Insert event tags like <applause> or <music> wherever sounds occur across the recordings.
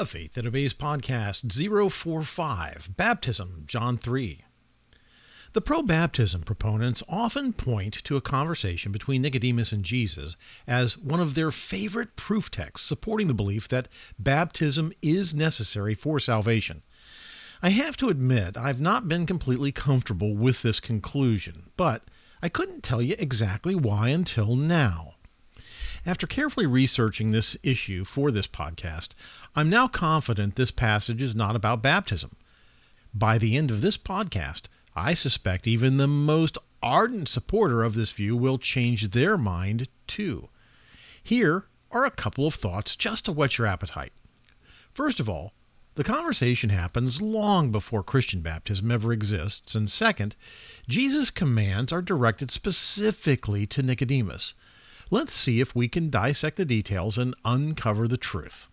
A Faith That Obeys podcast 045 Baptism, John 3. The pro baptism proponents often point to a conversation between Nicodemus and Jesus as one of their favorite proof texts supporting the belief that baptism is necessary for salvation. I have to admit, I've not been completely comfortable with this conclusion, but I couldn't tell you exactly why until now. After carefully researching this issue for this podcast, I'm now confident this passage is not about baptism. By the end of this podcast, I suspect even the most ardent supporter of this view will change their mind too. Here are a couple of thoughts just to whet your appetite. First of all, the conversation happens long before Christian baptism ever exists, and second, Jesus' commands are directed specifically to Nicodemus. Let's see if we can dissect the details and uncover the truth.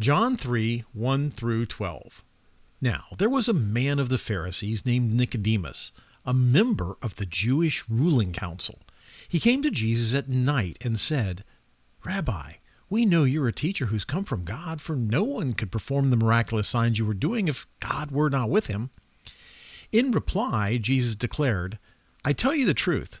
John 3 1 through 12. Now, there was a man of the Pharisees named Nicodemus, a member of the Jewish ruling council. He came to Jesus at night and said, Rabbi, we know you're a teacher who's come from God, for no one could perform the miraculous signs you were doing if God were not with him. In reply, Jesus declared, I tell you the truth,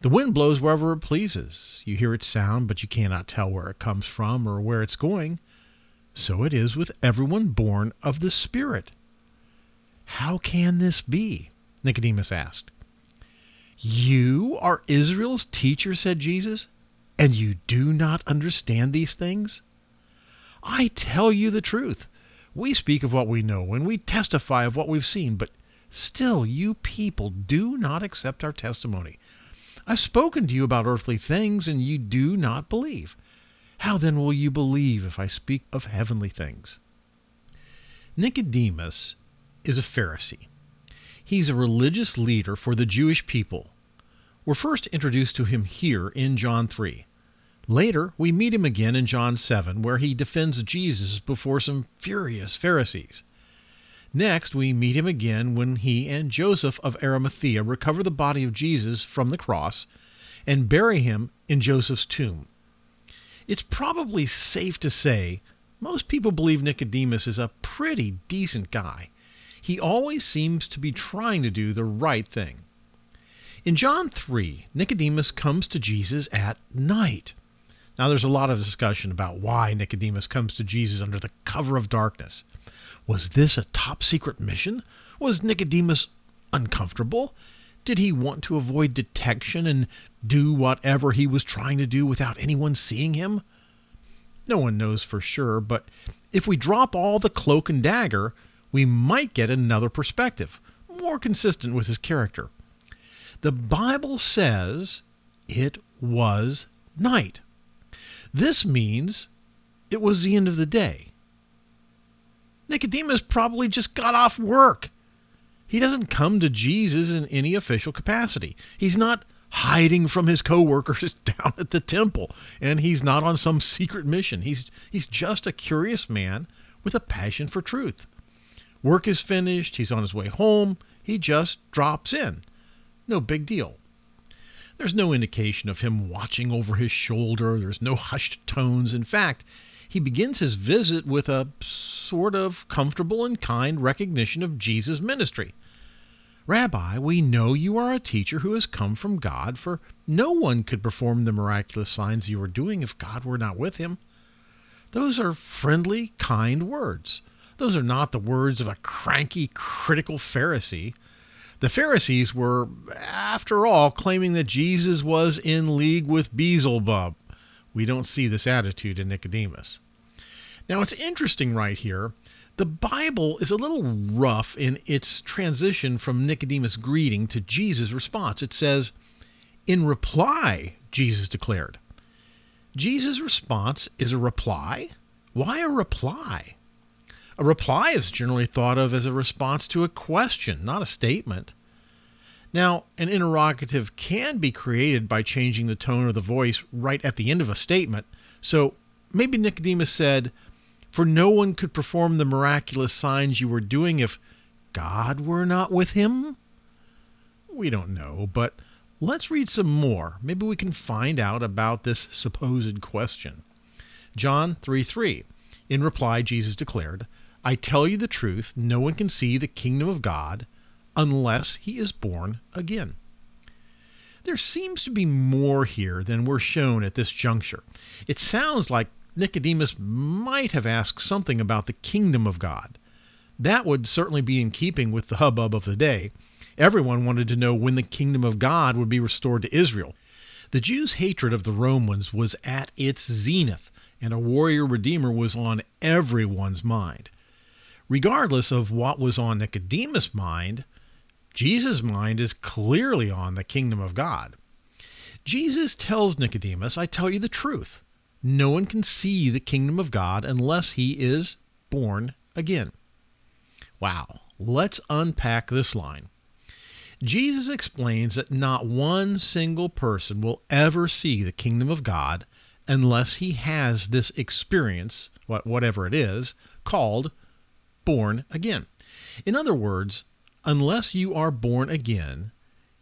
The wind blows wherever it pleases. You hear its sound, but you cannot tell where it comes from or where it's going. So it is with everyone born of the Spirit. How can this be? Nicodemus asked. You are Israel's teacher, said Jesus, and you do not understand these things? I tell you the truth. We speak of what we know, and we testify of what we've seen, but still you people do not accept our testimony. I've spoken to you about earthly things, and you do not believe. How then will you believe if I speak of heavenly things? Nicodemus is a Pharisee. He's a religious leader for the Jewish people. We're first introduced to him here in John 3. Later, we meet him again in John 7, where he defends Jesus before some furious Pharisees. Next, we meet him again when he and Joseph of Arimathea recover the body of Jesus from the cross and bury him in Joseph's tomb. It's probably safe to say most people believe Nicodemus is a pretty decent guy. He always seems to be trying to do the right thing. In John 3, Nicodemus comes to Jesus at night. Now, there's a lot of discussion about why Nicodemus comes to Jesus under the cover of darkness. Was this a top secret mission? Was Nicodemus uncomfortable? Did he want to avoid detection and do whatever he was trying to do without anyone seeing him? No one knows for sure, but if we drop all the cloak and dagger, we might get another perspective, more consistent with his character. The Bible says it was night. This means it was the end of the day. Nicodemus probably just got off work. He doesn't come to Jesus in any official capacity. He's not hiding from his coworkers <laughs> down at the temple, and he's not on some secret mission. He's he's just a curious man with a passion for truth. Work is finished, he's on his way home, he just drops in. No big deal. There's no indication of him watching over his shoulder, there's no hushed tones. In fact, he begins his visit with a sort of comfortable and kind recognition of Jesus' ministry. Rabbi, we know you are a teacher who has come from God, for no one could perform the miraculous signs you are doing if God were not with him. Those are friendly, kind words. Those are not the words of a cranky, critical Pharisee. The Pharisees were, after all, claiming that Jesus was in league with Beelzebub. We don't see this attitude in Nicodemus. Now, it's interesting right here. The Bible is a little rough in its transition from Nicodemus' greeting to Jesus' response. It says, In reply, Jesus declared. Jesus' response is a reply? Why a reply? A reply is generally thought of as a response to a question, not a statement. Now, an interrogative can be created by changing the tone of the voice right at the end of a statement. So maybe Nicodemus said, For no one could perform the miraculous signs you were doing if God were not with him? We don't know, but let's read some more. Maybe we can find out about this supposed question. John 3 3. In reply, Jesus declared, I tell you the truth, no one can see the kingdom of God unless he is born again. There seems to be more here than we're shown at this juncture. It sounds like Nicodemus might have asked something about the kingdom of God. That would certainly be in keeping with the hubbub of the day. Everyone wanted to know when the kingdom of God would be restored to Israel. The Jews' hatred of the Romans was at its zenith, and a warrior redeemer was on everyone's mind. Regardless of what was on Nicodemus' mind, Jesus' mind is clearly on the kingdom of God. Jesus tells Nicodemus, I tell you the truth. No one can see the kingdom of God unless he is born again. Wow, let's unpack this line. Jesus explains that not one single person will ever see the kingdom of God unless he has this experience, whatever it is, called born again. In other words, unless you are born again,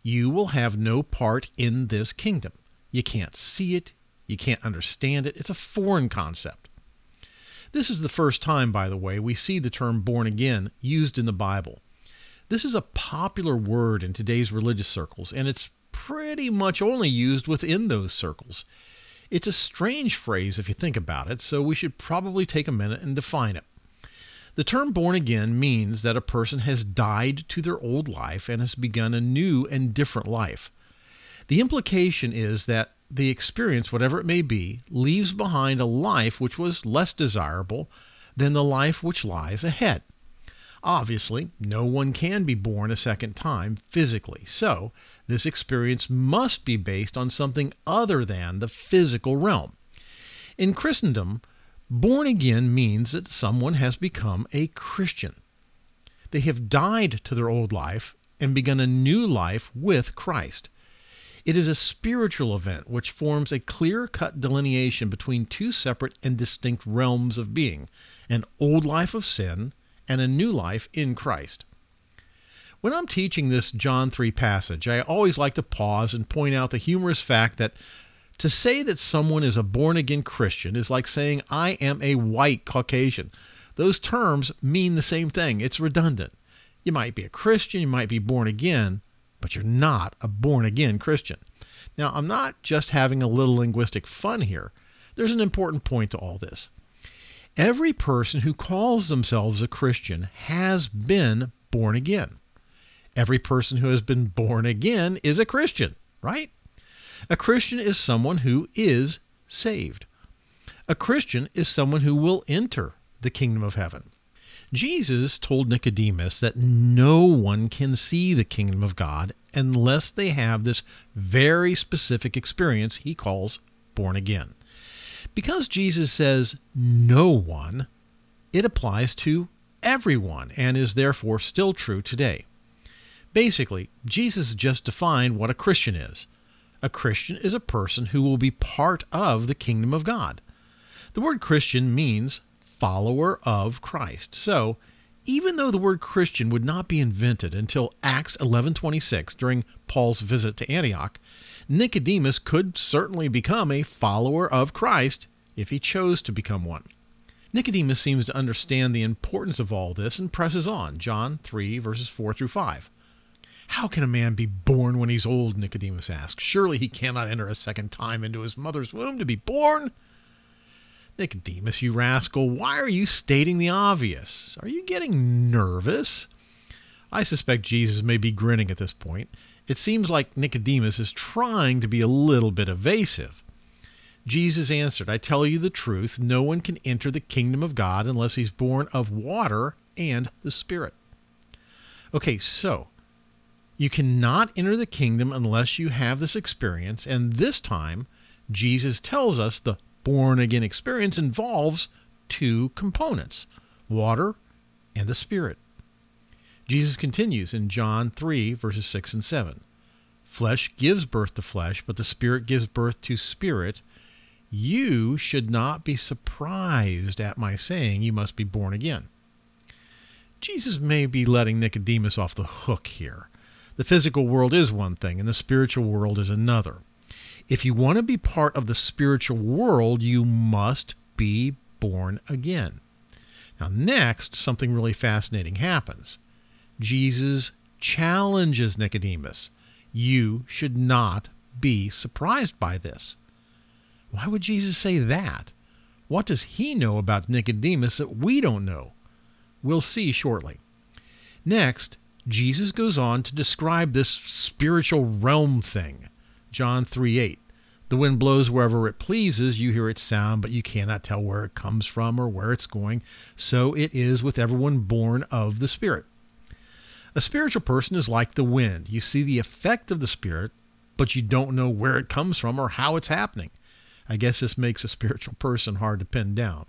you will have no part in this kingdom. You can't see it, you can't understand it. It's a foreign concept. This is the first time, by the way, we see the term born again used in the Bible. This is a popular word in today's religious circles, and it's pretty much only used within those circles. It's a strange phrase if you think about it, so we should probably take a minute and define it. The term born again means that a person has died to their old life and has begun a new and different life. The implication is that the experience, whatever it may be, leaves behind a life which was less desirable than the life which lies ahead. Obviously, no one can be born a second time physically, so this experience must be based on something other than the physical realm. In Christendom, born again means that someone has become a Christian. They have died to their old life and begun a new life with Christ. It is a spiritual event which forms a clear cut delineation between two separate and distinct realms of being an old life of sin and a new life in Christ. When I'm teaching this John 3 passage, I always like to pause and point out the humorous fact that to say that someone is a born again Christian is like saying, I am a white Caucasian. Those terms mean the same thing. It's redundant. You might be a Christian, you might be born again, but you're not a born again Christian. Now, I'm not just having a little linguistic fun here. There's an important point to all this. Every person who calls themselves a Christian has been born again. Every person who has been born again is a Christian, right? A Christian is someone who is saved. A Christian is someone who will enter the kingdom of heaven. Jesus told Nicodemus that no one can see the kingdom of God unless they have this very specific experience he calls born again. Because Jesus says no one, it applies to everyone and is therefore still true today. Basically, Jesus just defined what a Christian is. A Christian is a person who will be part of the kingdom of God. The word Christian means follower of Christ. So, even though the word Christian would not be invented until Acts 11:26 during Paul's visit to Antioch, Nicodemus could certainly become a follower of Christ if he chose to become one. Nicodemus seems to understand the importance of all this and presses on. John 3, verses 4 through 5. How can a man be born when he's old? Nicodemus asked. Surely he cannot enter a second time into his mother's womb to be born. Nicodemus, you rascal, why are you stating the obvious? Are you getting nervous? I suspect Jesus may be grinning at this point. It seems like Nicodemus is trying to be a little bit evasive. Jesus answered, I tell you the truth, no one can enter the kingdom of God unless he's born of water and the Spirit. Okay, so you cannot enter the kingdom unless you have this experience, and this time Jesus tells us the born again experience involves two components water and the Spirit. Jesus continues in John 3, verses 6 and 7. Flesh gives birth to flesh, but the Spirit gives birth to spirit. You should not be surprised at my saying, You must be born again. Jesus may be letting Nicodemus off the hook here. The physical world is one thing, and the spiritual world is another. If you want to be part of the spiritual world, you must be born again. Now, next, something really fascinating happens. Jesus challenges Nicodemus. You should not be surprised by this. Why would Jesus say that? What does he know about Nicodemus that we don't know? We'll see shortly. Next, Jesus goes on to describe this spiritual realm thing. John 3 8. The wind blows wherever it pleases. You hear its sound, but you cannot tell where it comes from or where it's going. So it is with everyone born of the Spirit. A spiritual person is like the wind. You see the effect of the Spirit, but you don't know where it comes from or how it's happening. I guess this makes a spiritual person hard to pin down.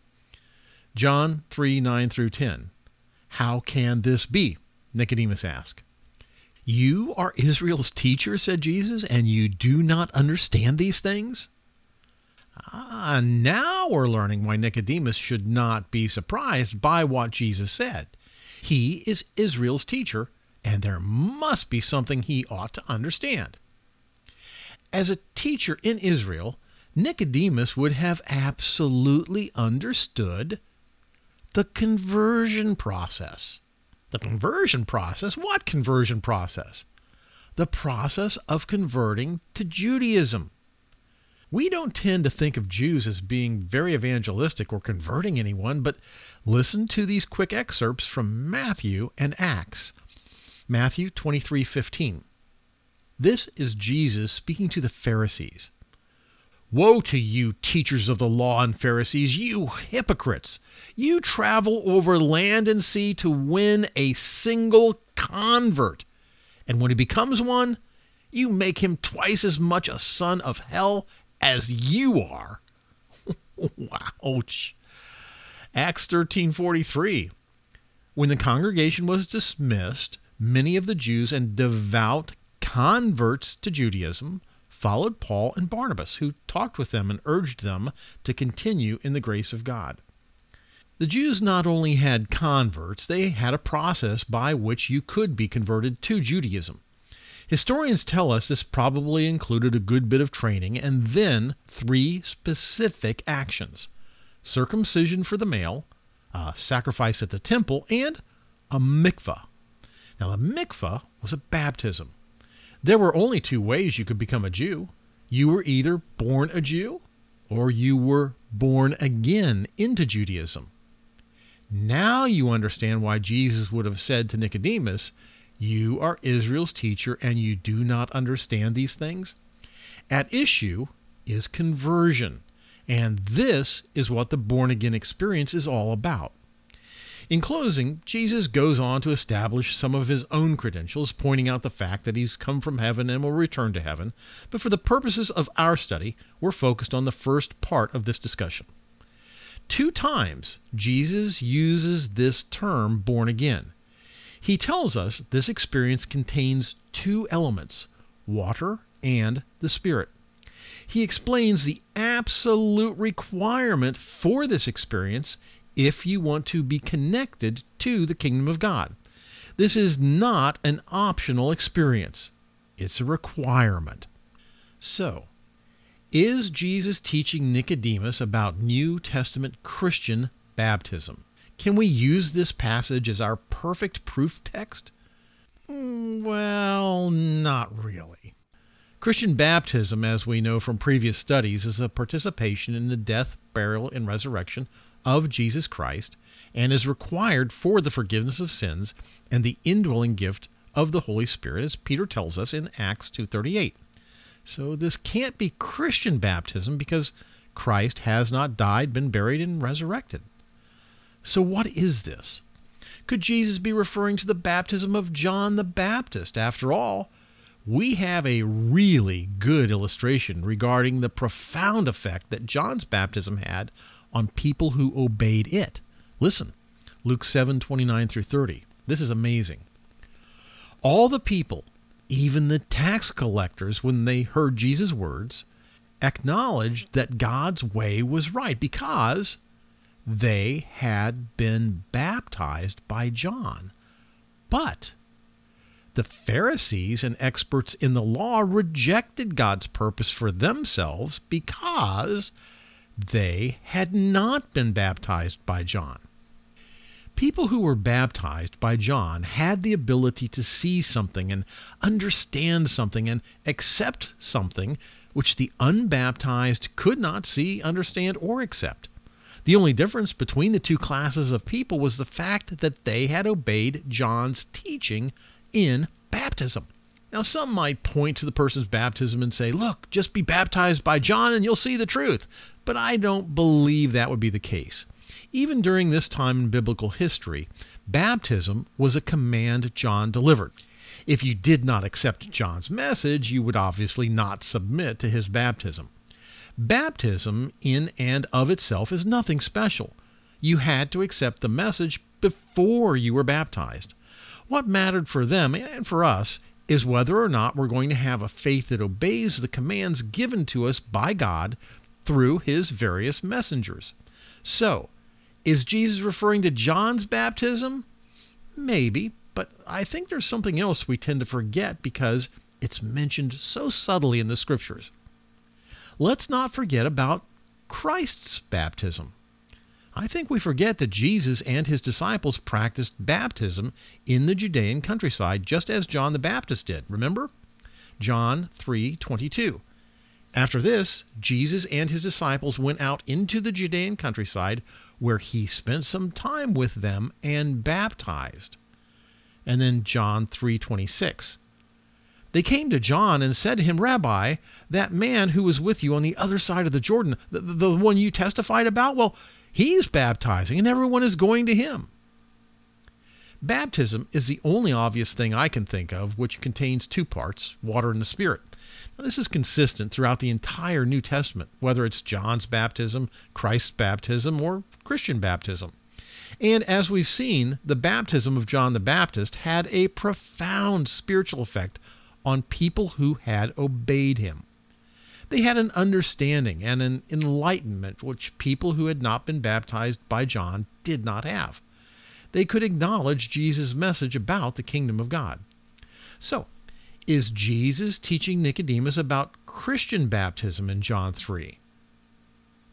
John 3 9 through 10. How can this be? Nicodemus asked. You are Israel's teacher, said Jesus, and you do not understand these things? Ah, now we're learning why Nicodemus should not be surprised by what Jesus said. He is Israel's teacher, and there must be something he ought to understand. As a teacher in Israel, Nicodemus would have absolutely understood the conversion process. The conversion process? What conversion process? The process of converting to Judaism. We don't tend to think of Jews as being very evangelistic or converting anyone, but listen to these quick excerpts from Matthew and Acts. Matthew 23:15. This is Jesus speaking to the Pharisees. Woe to you, teachers of the law and Pharisees, you hypocrites! You travel over land and sea to win a single convert. And when he becomes one, you make him twice as much a son of hell as you are. <laughs> Ouch. Acts 13:43. When the congregation was dismissed, many of the Jews and devout converts to Judaism followed Paul and Barnabas, who talked with them and urged them to continue in the grace of God. The Jews not only had converts, they had a process by which you could be converted to Judaism. Historians tell us this probably included a good bit of training and then three specific actions circumcision for the male, a sacrifice at the temple, and a mikvah. Now, the mikvah was a baptism. There were only two ways you could become a Jew. You were either born a Jew or you were born again into Judaism. Now you understand why Jesus would have said to Nicodemus, You are Israel's teacher and you do not understand these things? At issue is conversion, and this is what the born again experience is all about. In closing, Jesus goes on to establish some of his own credentials, pointing out the fact that he's come from heaven and will return to heaven. But for the purposes of our study, we're focused on the first part of this discussion. Two times, Jesus uses this term born again. He tells us this experience contains two elements water and the Spirit. He explains the absolute requirement for this experience if you want to be connected to the kingdom of God. This is not an optional experience, it's a requirement. So, is Jesus teaching Nicodemus about New Testament Christian baptism? Can we use this passage as our perfect proof text? Mm, well, not really. Christian baptism, as we know from previous studies, is a participation in the death, burial, and resurrection of Jesus Christ and is required for the forgiveness of sins and the indwelling gift of the Holy Spirit as Peter tells us in Acts 2:38. So this can't be Christian baptism because Christ has not died, been buried and resurrected. So what is this? Could Jesus be referring to the baptism of John the Baptist? After all, we have a really good illustration regarding the profound effect that John's baptism had on people who obeyed it. Listen, Luke 7 29 through 30. This is amazing. All the people, even the tax collectors, when they heard Jesus' words, acknowledged that God's way was right because they had been baptized by John. But the Pharisees and experts in the law rejected God's purpose for themselves because they had not been baptized by John. People who were baptized by John had the ability to see something and understand something and accept something which the unbaptized could not see, understand, or accept. The only difference between the two classes of people was the fact that they had obeyed John's teaching in baptism. Now, some might point to the person's baptism and say, look, just be baptized by John and you'll see the truth. But I don't believe that would be the case. Even during this time in biblical history, baptism was a command John delivered. If you did not accept John's message, you would obviously not submit to his baptism. Baptism, in and of itself, is nothing special. You had to accept the message before you were baptized. What mattered for them and for us is whether or not we're going to have a faith that obeys the commands given to us by God through his various messengers. So, is Jesus referring to John's baptism? Maybe, but I think there's something else we tend to forget because it's mentioned so subtly in the scriptures let's not forget about Christ's baptism. I think we forget that Jesus and his disciples practiced baptism in the Judean countryside just as John the Baptist did. Remember? John 3:22. After this, Jesus and his disciples went out into the Judean countryside where he spent some time with them and baptized. And then John 3:26. They came to John and said to him, Rabbi, that man who was with you on the other side of the Jordan, the, the one you testified about, well, he's baptizing and everyone is going to him. Baptism is the only obvious thing I can think of which contains two parts, water and the Spirit. Now, this is consistent throughout the entire New Testament, whether it's John's baptism, Christ's baptism, or Christian baptism. And as we've seen, the baptism of John the Baptist had a profound spiritual effect on people who had obeyed him. They had an understanding and an enlightenment which people who had not been baptized by John did not have. They could acknowledge Jesus' message about the kingdom of God. So, is Jesus teaching Nicodemus about Christian baptism in John 3?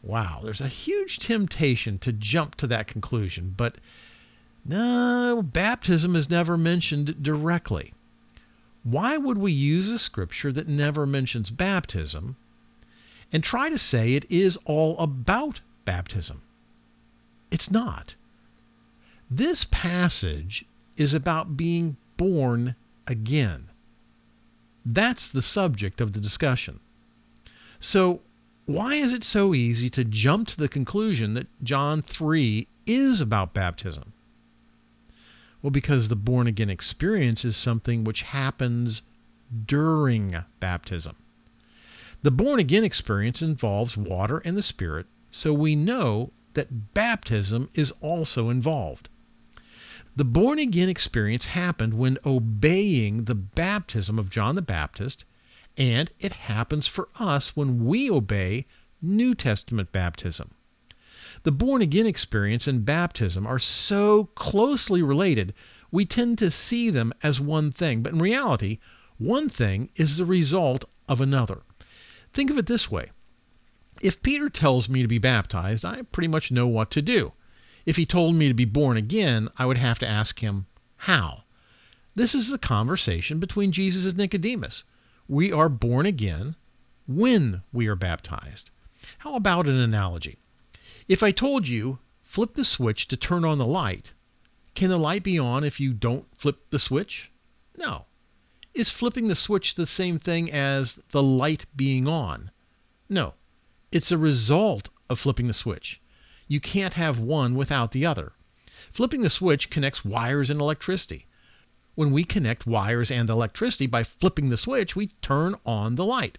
Wow, there's a huge temptation to jump to that conclusion, but no, baptism is never mentioned directly. Why would we use a scripture that never mentions baptism and try to say it is all about baptism? It's not. This passage is about being born again. That's the subject of the discussion. So, why is it so easy to jump to the conclusion that John 3 is about baptism? Well, because the born again experience is something which happens during baptism. The born again experience involves water and the Spirit, so we know that baptism is also involved. The born again experience happened when obeying the baptism of John the Baptist, and it happens for us when we obey New Testament baptism. The born again experience and baptism are so closely related, we tend to see them as one thing. But in reality, one thing is the result of another. Think of it this way if Peter tells me to be baptized, I pretty much know what to do. If he told me to be born again, I would have to ask him, how? This is the conversation between Jesus and Nicodemus. We are born again when we are baptized. How about an analogy? If I told you, flip the switch to turn on the light, can the light be on if you don't flip the switch? No. Is flipping the switch the same thing as the light being on? No. It's a result of flipping the switch. You can't have one without the other. Flipping the switch connects wires and electricity. When we connect wires and electricity by flipping the switch, we turn on the light.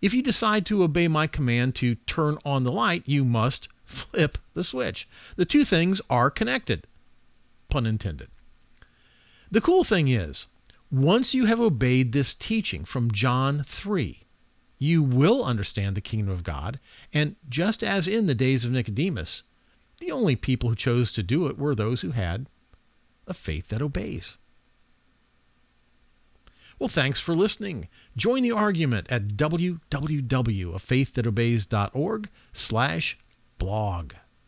If you decide to obey my command to turn on the light, you must flip the switch. The two things are connected. Pun intended. The cool thing is, once you have obeyed this teaching from John 3, you will understand the kingdom of God, and just as in the days of Nicodemus, the only people who chose to do it were those who had a faith that obeys. Well, thanks for listening. Join the argument at www.afaiththatobeys.org slash blog.